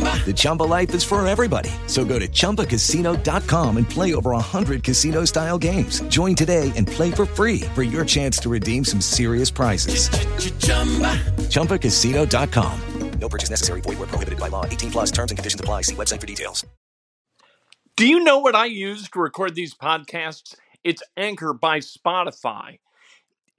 The Chumba life is for everybody. So go to ChumbaCasino.com and play over 100 casino style games. Join today and play for free for your chance to redeem some serious prizes. ChumbaCasino.com. No purchase necessary. Void where prohibited by law. 18 plus terms and conditions apply. See website for details. Do you know what I use to record these podcasts? It's Anchor by Spotify.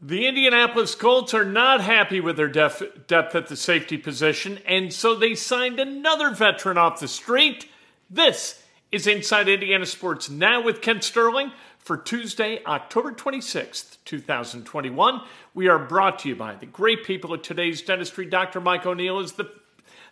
The Indianapolis Colts are not happy with their def- depth at the safety position, and so they signed another veteran off the street. This is Inside Indiana Sports Now with Kent Sterling for Tuesday, October 26th, 2021. We are brought to you by the great people of today's dentistry. Dr. Mike O'Neill is the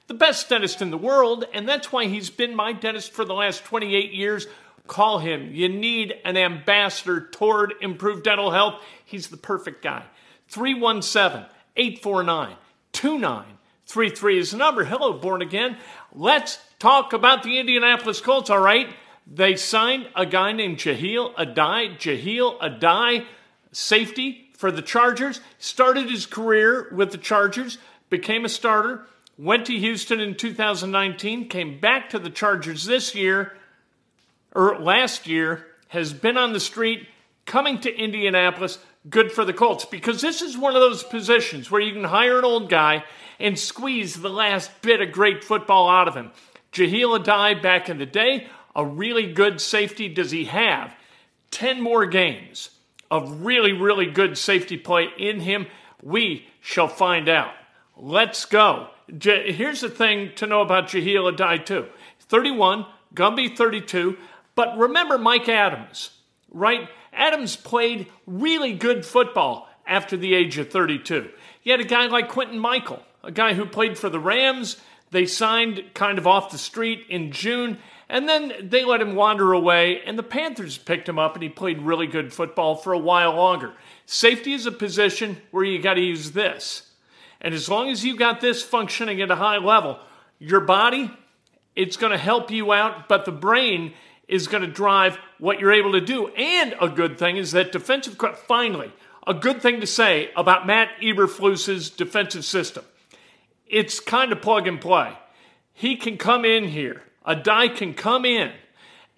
the best dentist in the world, and that's why he's been my dentist for the last 28 years. Call him. You need an ambassador toward improved dental health. He's the perfect guy. 317 849 2933 is the number. Hello, born again. Let's talk about the Indianapolis Colts, all right? They signed a guy named Jahleel Addae. Jahleel Addae, safety for the Chargers. Started his career with the Chargers, became a starter, went to Houston in 2019, came back to the Chargers this year or last year, has been on the street, coming to Indianapolis, good for the Colts. Because this is one of those positions where you can hire an old guy and squeeze the last bit of great football out of him. Jahleel Addae back in the day, a really good safety does he have? 10 more games of really, really good safety play in him. We shall find out. Let's go. Here's the thing to know about Jahleel Addae, too 31, Gumby 32. But remember Mike Adams, right? Adams played really good football after the age of 32. You had a guy like Quintin Mikell, a guy who played for the Rams. They signed kind of off the street in June, and then they let him wander away, and the Panthers picked him up, and he played really good football for a while longer. Safety is a position where you got to use this. And as long as you got this functioning at a high level, your body, it's going to help you out, but the brain is going to drive what you're able to do. And a good thing is that defensive, finally, a good thing to say about Matt Eberflus's defensive system. It's kind of plug and play. He can come in here, Addae can come in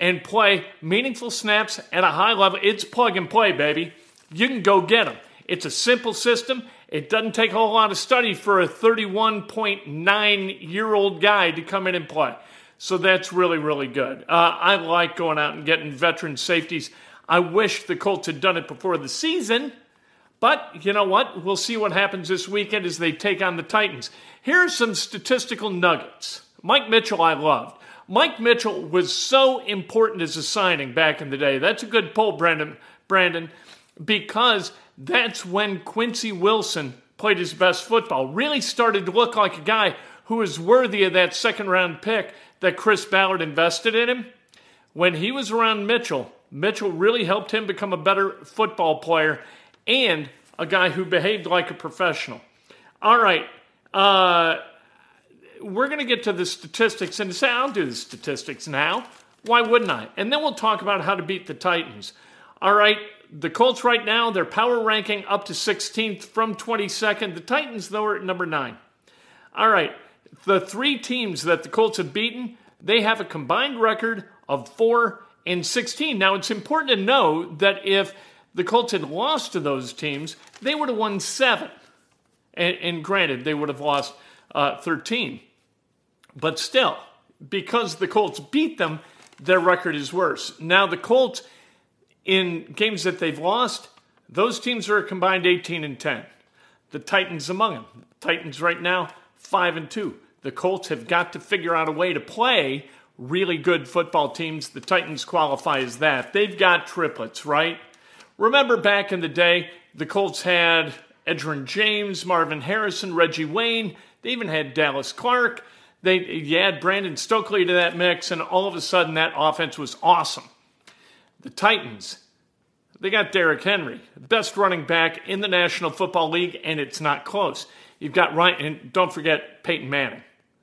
and play meaningful snaps at a high level. It's plug and play, baby. You can go get them. It's a simple system. It doesn't take a whole lot of study for a 31.9 year old guy to come in and play. So that's really, really good. Uh, I like going out and getting veteran safeties. I wish the Colts had done it before the season, but you know what? We'll see what happens this weekend as they take on the Titans. Here are some statistical nuggets. Mike Mitchell, I loved. Mike Mitchell was so important as a signing back in the day. That's a good poll, Brandon. Brandon, because that's when Quincy Wilson played his best football. Really started to look like a guy who was worthy of that second round pick that Chris Ballard invested in him. When he was around Mitchell, Mitchell really helped him become a better football player and a guy who behaved like a professional. All right. Uh, we're going to get to the statistics and say, I'll do the statistics now. Why wouldn't I? And then we'll talk about how to beat the Titans. All right. The Colts right now, their power ranking up to 16th from 22nd. The Titans, though, are at number nine. All right. The three teams that the Colts have beaten, they have a combined record of 4 and 16. Now, it's important to know that if the Colts had lost to those teams, they would have won seven. And, and granted, they would have lost uh, 13. But still, because the Colts beat them, their record is worse. Now, the Colts, in games that they've lost, those teams are a combined 18 and 10. The Titans among them. Titans right now, 5 and 2. The Colts have got to figure out a way to play really good football teams. The Titans qualify as that. They've got triplets, right? Remember back in the day, the Colts had Edgerrin James, Marvin Harrison, Reggie Wayne. They even had Dallas Clark. They you add Brandon Stokley to that mix, and all of a sudden that offense was awesome. The Titans, they got Derrick Henry, best running back in the National Football League, and it's not close. You've got Ryan, and don't forget Peyton Manning.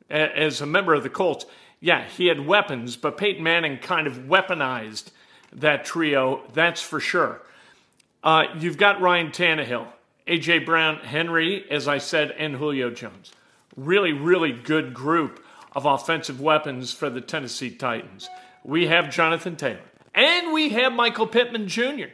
As a member of the Colts, yeah, he had weapons, but Peyton Manning kind of weaponized that trio, that's for sure. Uh, you've got Ryan Tannehill, A.J. Brown, Henry, as I said, and Julio Jones. Really, really good group of offensive weapons for the Tennessee Titans. We have Jonathan Taylor, and we have Michael Pittman Jr.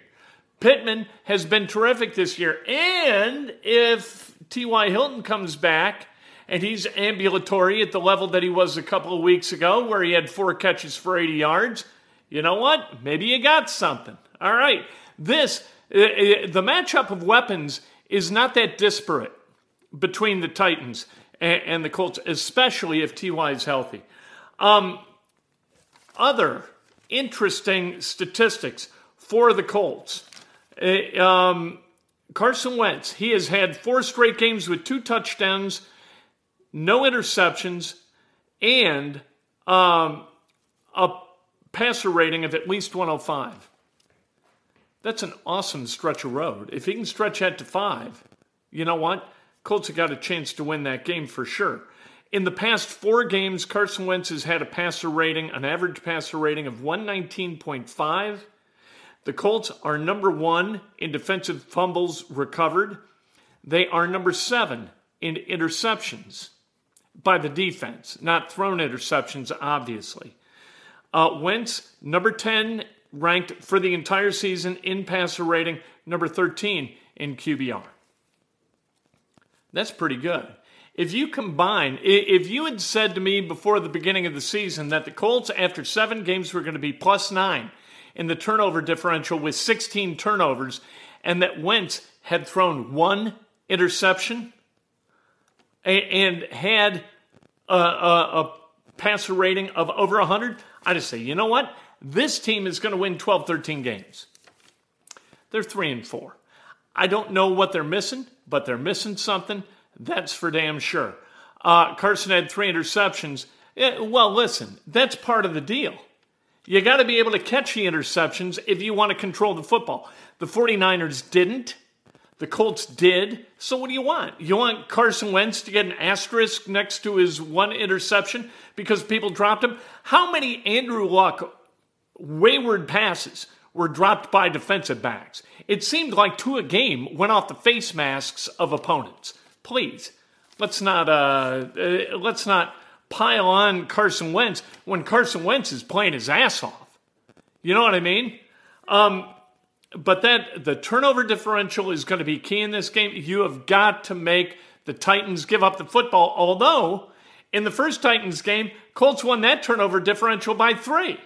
Pittman has been terrific this year, and if T.Y. Hilton comes back, and he's ambulatory at the level that he was a couple of weeks ago, where he had four catches for 80 yards. You know what? Maybe you got something. All right. This, uh, uh, the matchup of weapons is not that disparate between the Titans and, the Colts, especially if Ty is healthy. Um, other interesting statistics for the Colts. Uh, um, Carson Wentz, he has had four straight games with two touchdowns no interceptions, and um, a passer rating of at least 105. That's an awesome stretch of road. If he can stretch that to five, you know what? Colts have got a chance to win that game for sure. In the past four games, Carson Wentz has had a passer rating, an average passer rating of 119.5. The Colts are number one in defensive fumbles recovered. They are number seven in interceptions by the defense, not thrown interceptions, obviously. Uh, Wentz, number 10 ranked for the entire season in passer rating, number 13 in QBR. That's pretty good. If you combine, if you had said to me before the beginning of the season that the Colts, after seven games, were going to be plus nine in the turnover differential with 16 turnovers, and that Wentz had thrown one interception, and had a, a, a passer rating of over 100, I just say, you know what? This team is going to win 12, 13 games. They're three and four. I don't know what they're missing, but they're missing something. That's for damn sure. Uh, Carson had three interceptions. Yeah, well, listen, that's part of the deal. You got to be able to catch the interceptions if you want to control the football. The 49ers didn't. The Colts did. So what do you want? You want Carson Wentz to get an asterisk next to his one interception because people dropped him? How many Andrew Luck wayward passes were dropped by defensive backs? It seemed like two a game went off the face masks of opponents. Please, let's not uh, uh let's not pile on Carson Wentz when Carson Wentz is playing his ass off. You know what I mean? Um, but that the turnover differential is going to be key in this game. You have got to make the Titans give up the football. Although in the first Titans game, Colts won that turnover differential by three,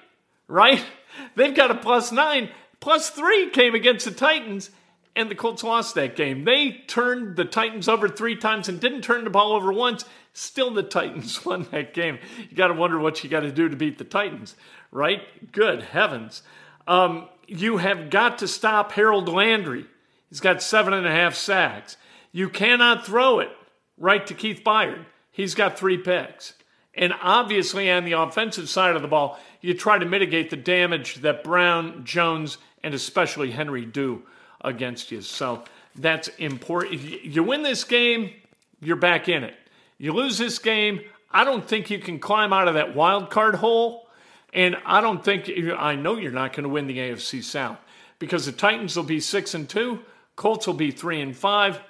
right? They've got a plus nine. Plus three came against the Titans, and the Colts lost that game. They turned the Titans over three times and didn't turn the ball over once. Still, the Titans won that game. You got to wonder what you got to do to beat the Titans, right? Good heavens. Um, you have got to stop Harold Landry. He's got seven and a half sacks. You cannot throw it right to Kevin Byard. He's got three picks. And obviously, on the offensive side of the ball, you try to mitigate the damage that Brown, Jones, and especially Henry do against you. So that's important. You win this game, you're back in it. You lose this game, I don't think you can climb out of that wild card hole and I don't think I know you're not going to win the AFC South because the Titans will be six and two, Colts will be three and five,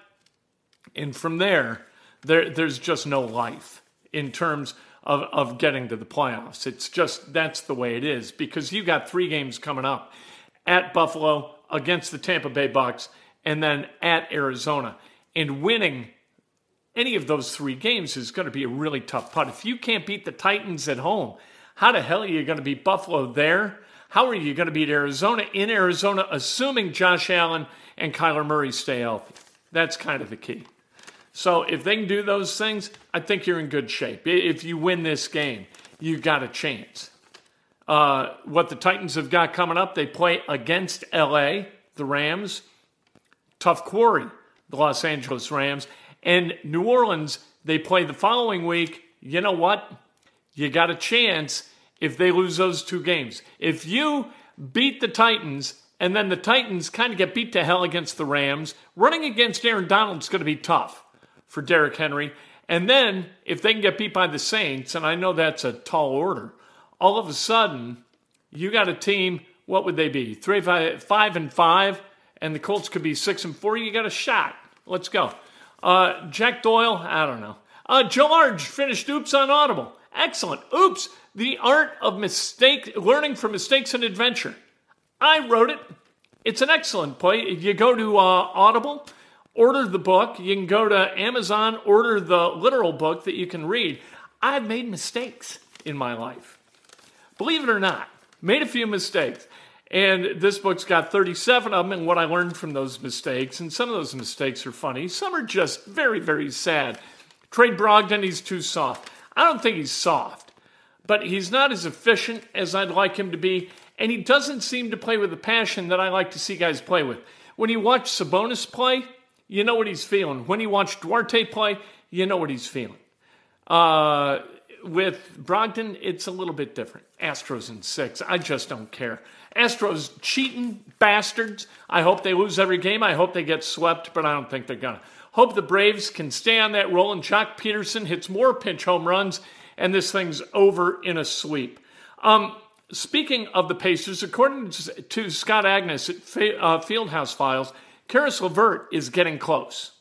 and from there, there there's just no life in terms of, of getting to the playoffs. It's just that's the way it is because you got three games coming up at Buffalo, against the Tampa Bay Bucks and then at Arizona. And winning any of those three games is going to be a really tough putt. If you can't beat the Titans at home, how the hell are you going to beat Buffalo there? How are you going to beat Arizona in Arizona, assuming Josh Allen and Kyler Murray stay healthy? That's kind of the key. So if they can do those things, I think you're in good shape. If you win this game, you've got a chance. Uh, what the Titans have got coming up, they play against LA, the Rams, tough quarry, the Los Angeles Rams, and New Orleans, they play the following week. You know what? You got a chance if they lose those two games. If you beat the Titans and then the Titans kind of get beat to hell against the Rams, running against Aaron Donald is going to be tough for Derrick Henry. And then if they can get beat by the Saints, and I know that's a tall order, all of a sudden you got a team. What would they be? Three, five, five and five, and the Colts could be six and four. You got a shot. Let's go. Uh, Jack Doyle, I don't know. Uh, George finished Oops on Audible. Excellent. Oops, the art of mistake, learning from mistakes and adventure. I wrote it. It's an excellent play. You go to uh, Audible order the book. You can go to Amazon, order the literal book that you can read. I've made mistakes in my life. Believe it or not, made a few mistakes. And this book's got 37 of them and what I learned from those mistakes. And some of those mistakes are funny, some are just very, very sad. Trey Brogdon, he's too soft. I don't think he's soft, but he's not as efficient as I'd like him to be. And he doesn't seem to play with the passion that I like to see guys play with. When you watch Sabonis play, you know what he's feeling. When you watch Duarte play, you know what he's feeling. Uh, with Brogdon, it's a little bit different. Astros in six. I just don't care. Astros cheating bastards. I hope they lose every game. I hope they get swept, but I don't think they're gonna. Hope the Braves can stay on that roll and Joc Pederson hits more pinch home runs and this thing's over in a sweep. Um, speaking of the Pacers, according to Scott Agness at uh, Fieldhouse Files, Caris LeVert is getting close.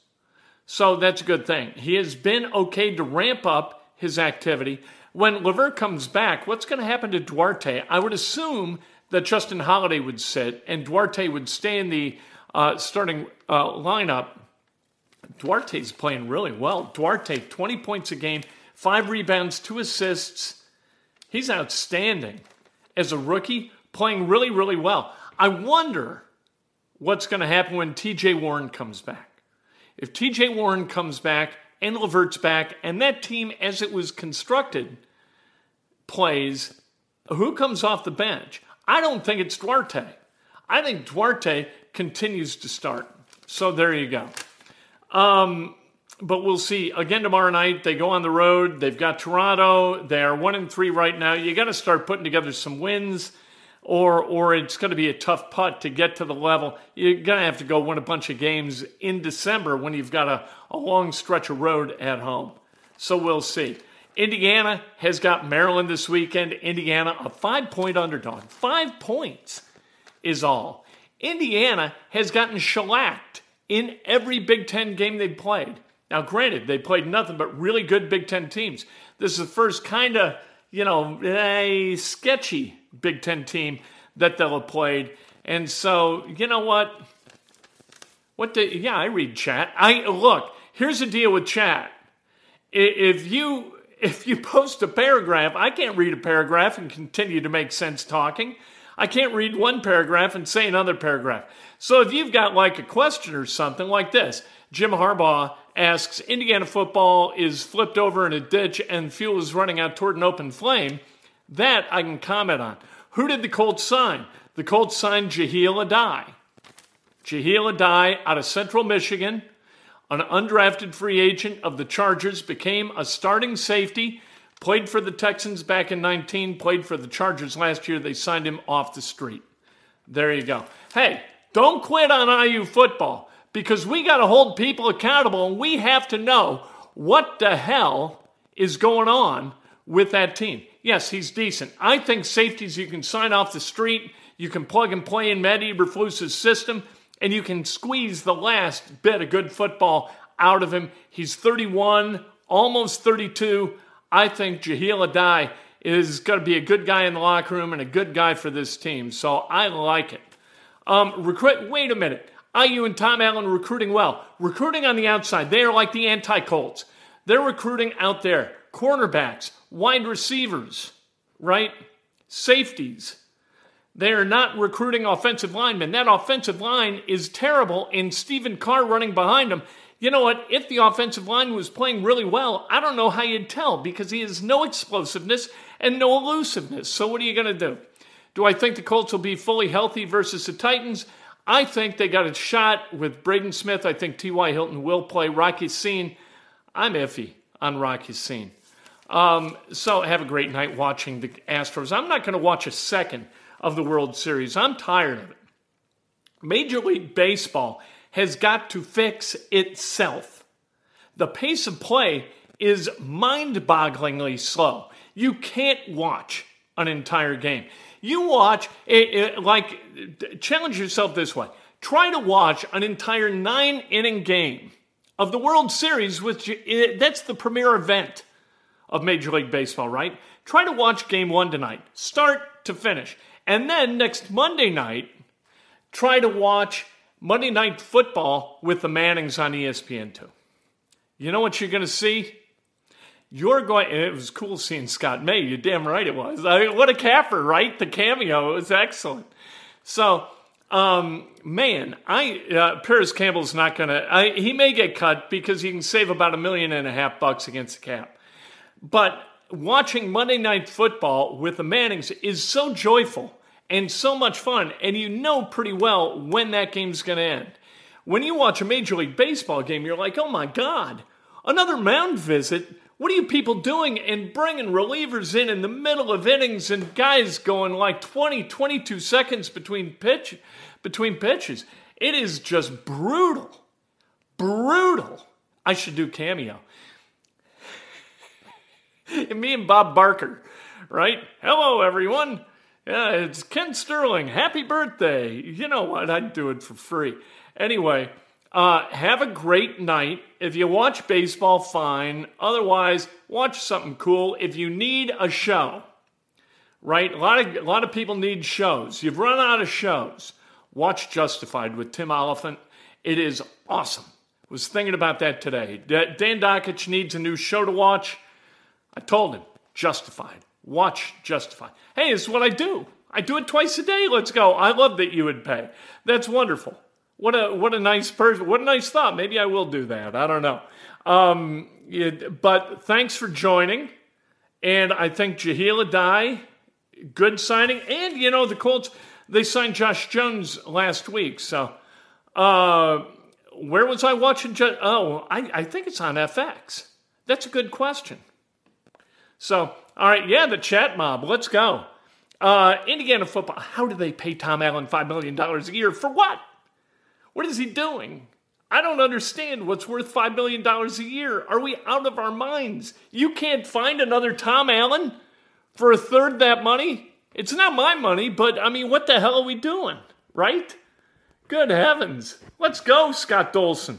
So that's a good thing. He has been okay to ramp up his activity. When LeVert comes back, what's going to happen to Duarte? I would assume that Justin Holiday would sit and Duarte would stay in the uh, starting uh, lineup. Duarte's playing really well. Duarte, 20 points a game, five rebounds, two assists. He's outstanding as a rookie, playing really, really well. I wonder what's going to happen when TJ Warren comes back. If TJ Warren comes back and LeVert's back, and that team as it was constructed plays, who comes off the bench? I don't think it's Duarte. I think Duarte continues to start. So there you go. Um, but we'll see. Again tomorrow night, they go on the road. They've got Toronto. They are one and three right now. You got to start putting together some wins or or it's going to be a tough putt to get to the level. You're going to have to go win a bunch of games in December when you've got a, a long stretch of road at home. So we'll see. Indiana has got Maryland this weekend. Indiana, a five point underdog. Five points is all. Indiana has gotten shellacked in every Big Ten game they've played. Now, granted, they played nothing but really good Big Ten teams. This is the first kind of, you know, a sketchy Big Ten team that they'll have played. And so, you know what? What the, yeah, I read chat. I look, here's the deal with chat. If you if you post a paragraph, I can't read a paragraph and continue to make sense talking. I can't read one paragraph and say another paragraph. So if you've got like a question or something like this, Jim Harbaugh asks Indiana football is flipped over in a ditch and fuel is running out toward an open flame. That I can comment on. Who did the Colts sign? The Colts signed Jahleel Addae. Jahleel Addae out of Central Michigan, an undrafted free agent of the Chargers, became a starting safety, played for the Texans back in 19, played for the Chargers last year. They signed him off the street. There you go. Hey, don't quit on IU football because we got to hold people accountable and we have to know what the hell is going on with that team. Yes, he's decent. I think safeties you can sign off the street, you can plug and play in Matt Eberflus's system, and you can squeeze the last bit of good football out of him. He's 31, almost 32. I think Jahleel Addae is going to be a good guy in the locker room and a good guy for this team. So I like it. Um, recruit. Wait a minute. IU and Tom Allen recruiting well. Recruiting on the outside. They are like the anti Colts. They're recruiting out there. Cornerbacks, wide receivers, right? Safeties. They are not recruiting offensive linemen. That offensive line is terrible, and Stephen Carr running behind them. You know what? If the offensive line was playing really well, I don't know how you'd tell because he has no explosiveness and no elusiveness. So, what are you going to do? Do I think the Colts will be fully healthy versus the Titans? I think they got a shot with Braden Smith. I think T.Y. Hilton will play. Rocky Ya-Sin, I'm iffy on Rocky Ya-Sin. Um, so have a great night watching the Astros. I'm not going to watch a second of the World Series. I'm tired of it. Major League Baseball has got to fix itself. The pace of play is mind bogglingly slow. You can't watch an entire game. You watch, it, it, like, challenge yourself this way try to watch an entire nine inning game of the World Series, which eh, that's the premier event of Major League Baseball, right? Try to watch game one tonight, start to finish. And then next Monday night, try to watch Monday Night Football with the Mannings on ESPN2. You know what you're going to see? You're going, it was cool seeing Scott May. You're damn right it was. I mean, what a capper, right? The cameo it was excellent. So, um, man, I uh, Parris Campbell's not going to, he may get cut because he can save about a million and a half bucks against the cap. But watching Monday Night Football with the Mannings is so joyful and so much fun, and you know pretty well when that game's going to end. When you watch a Major League Baseball game, you're like, oh my God, another mound visit. What are you people doing? And bringing relievers in in the middle of innings and guys going like 20, 22 seconds between pitch, between pitches. It is just brutal. Brutal. I should do cameo. Me and Bob Barker, right? Hello, everyone. Yeah, it's Ken Sterling. Happy birthday. You know what? I'd do it for free. Anyway, uh, have a great night. If you watch baseball, fine. Otherwise, watch something cool. If you need a show, right? A lot of, a lot of people need shows. You've run out of shows. Watch Justified with Tim Olyphant. It is awesome. Was thinking about that today. Dan Dakich needs a new show to watch. I told him, Justified. Watch Justified. Hey, this is what I do. I do it twice a day. Let's go. I love that you would pay. That's wonderful. What a what a nice person. What a nice thought. Maybe I will do that. I don't know. Um, but thanks for joining. And I think Jahleel Addae, good signing. And you know the Colts, they signed Josh Jones last week. So uh, where was I watching? Oh, I, I think it's on FX. That's a good question. So all right, yeah, the chat mob. Let's go. Uh, Indiana football. How do they pay Tom Allen $5 million a year? For what? What is he doing? I don't understand what's worth $5 million a year. Are we out of our minds? You can't find another Tom Allen for a third that money? It's not my money, but I mean, what the hell are we doing? Right? Good heavens. Let's go, Scott Dolson.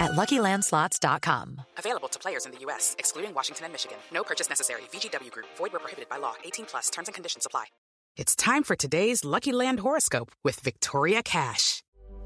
at LuckyLandSlots.com. Available to players in the U.S., excluding Washington and Michigan. No purchase necessary. VGW Group. Void where prohibited by law. 18 plus. Terms and conditions apply. It's time for today's Lucky Land horoscope with Victoria Cash.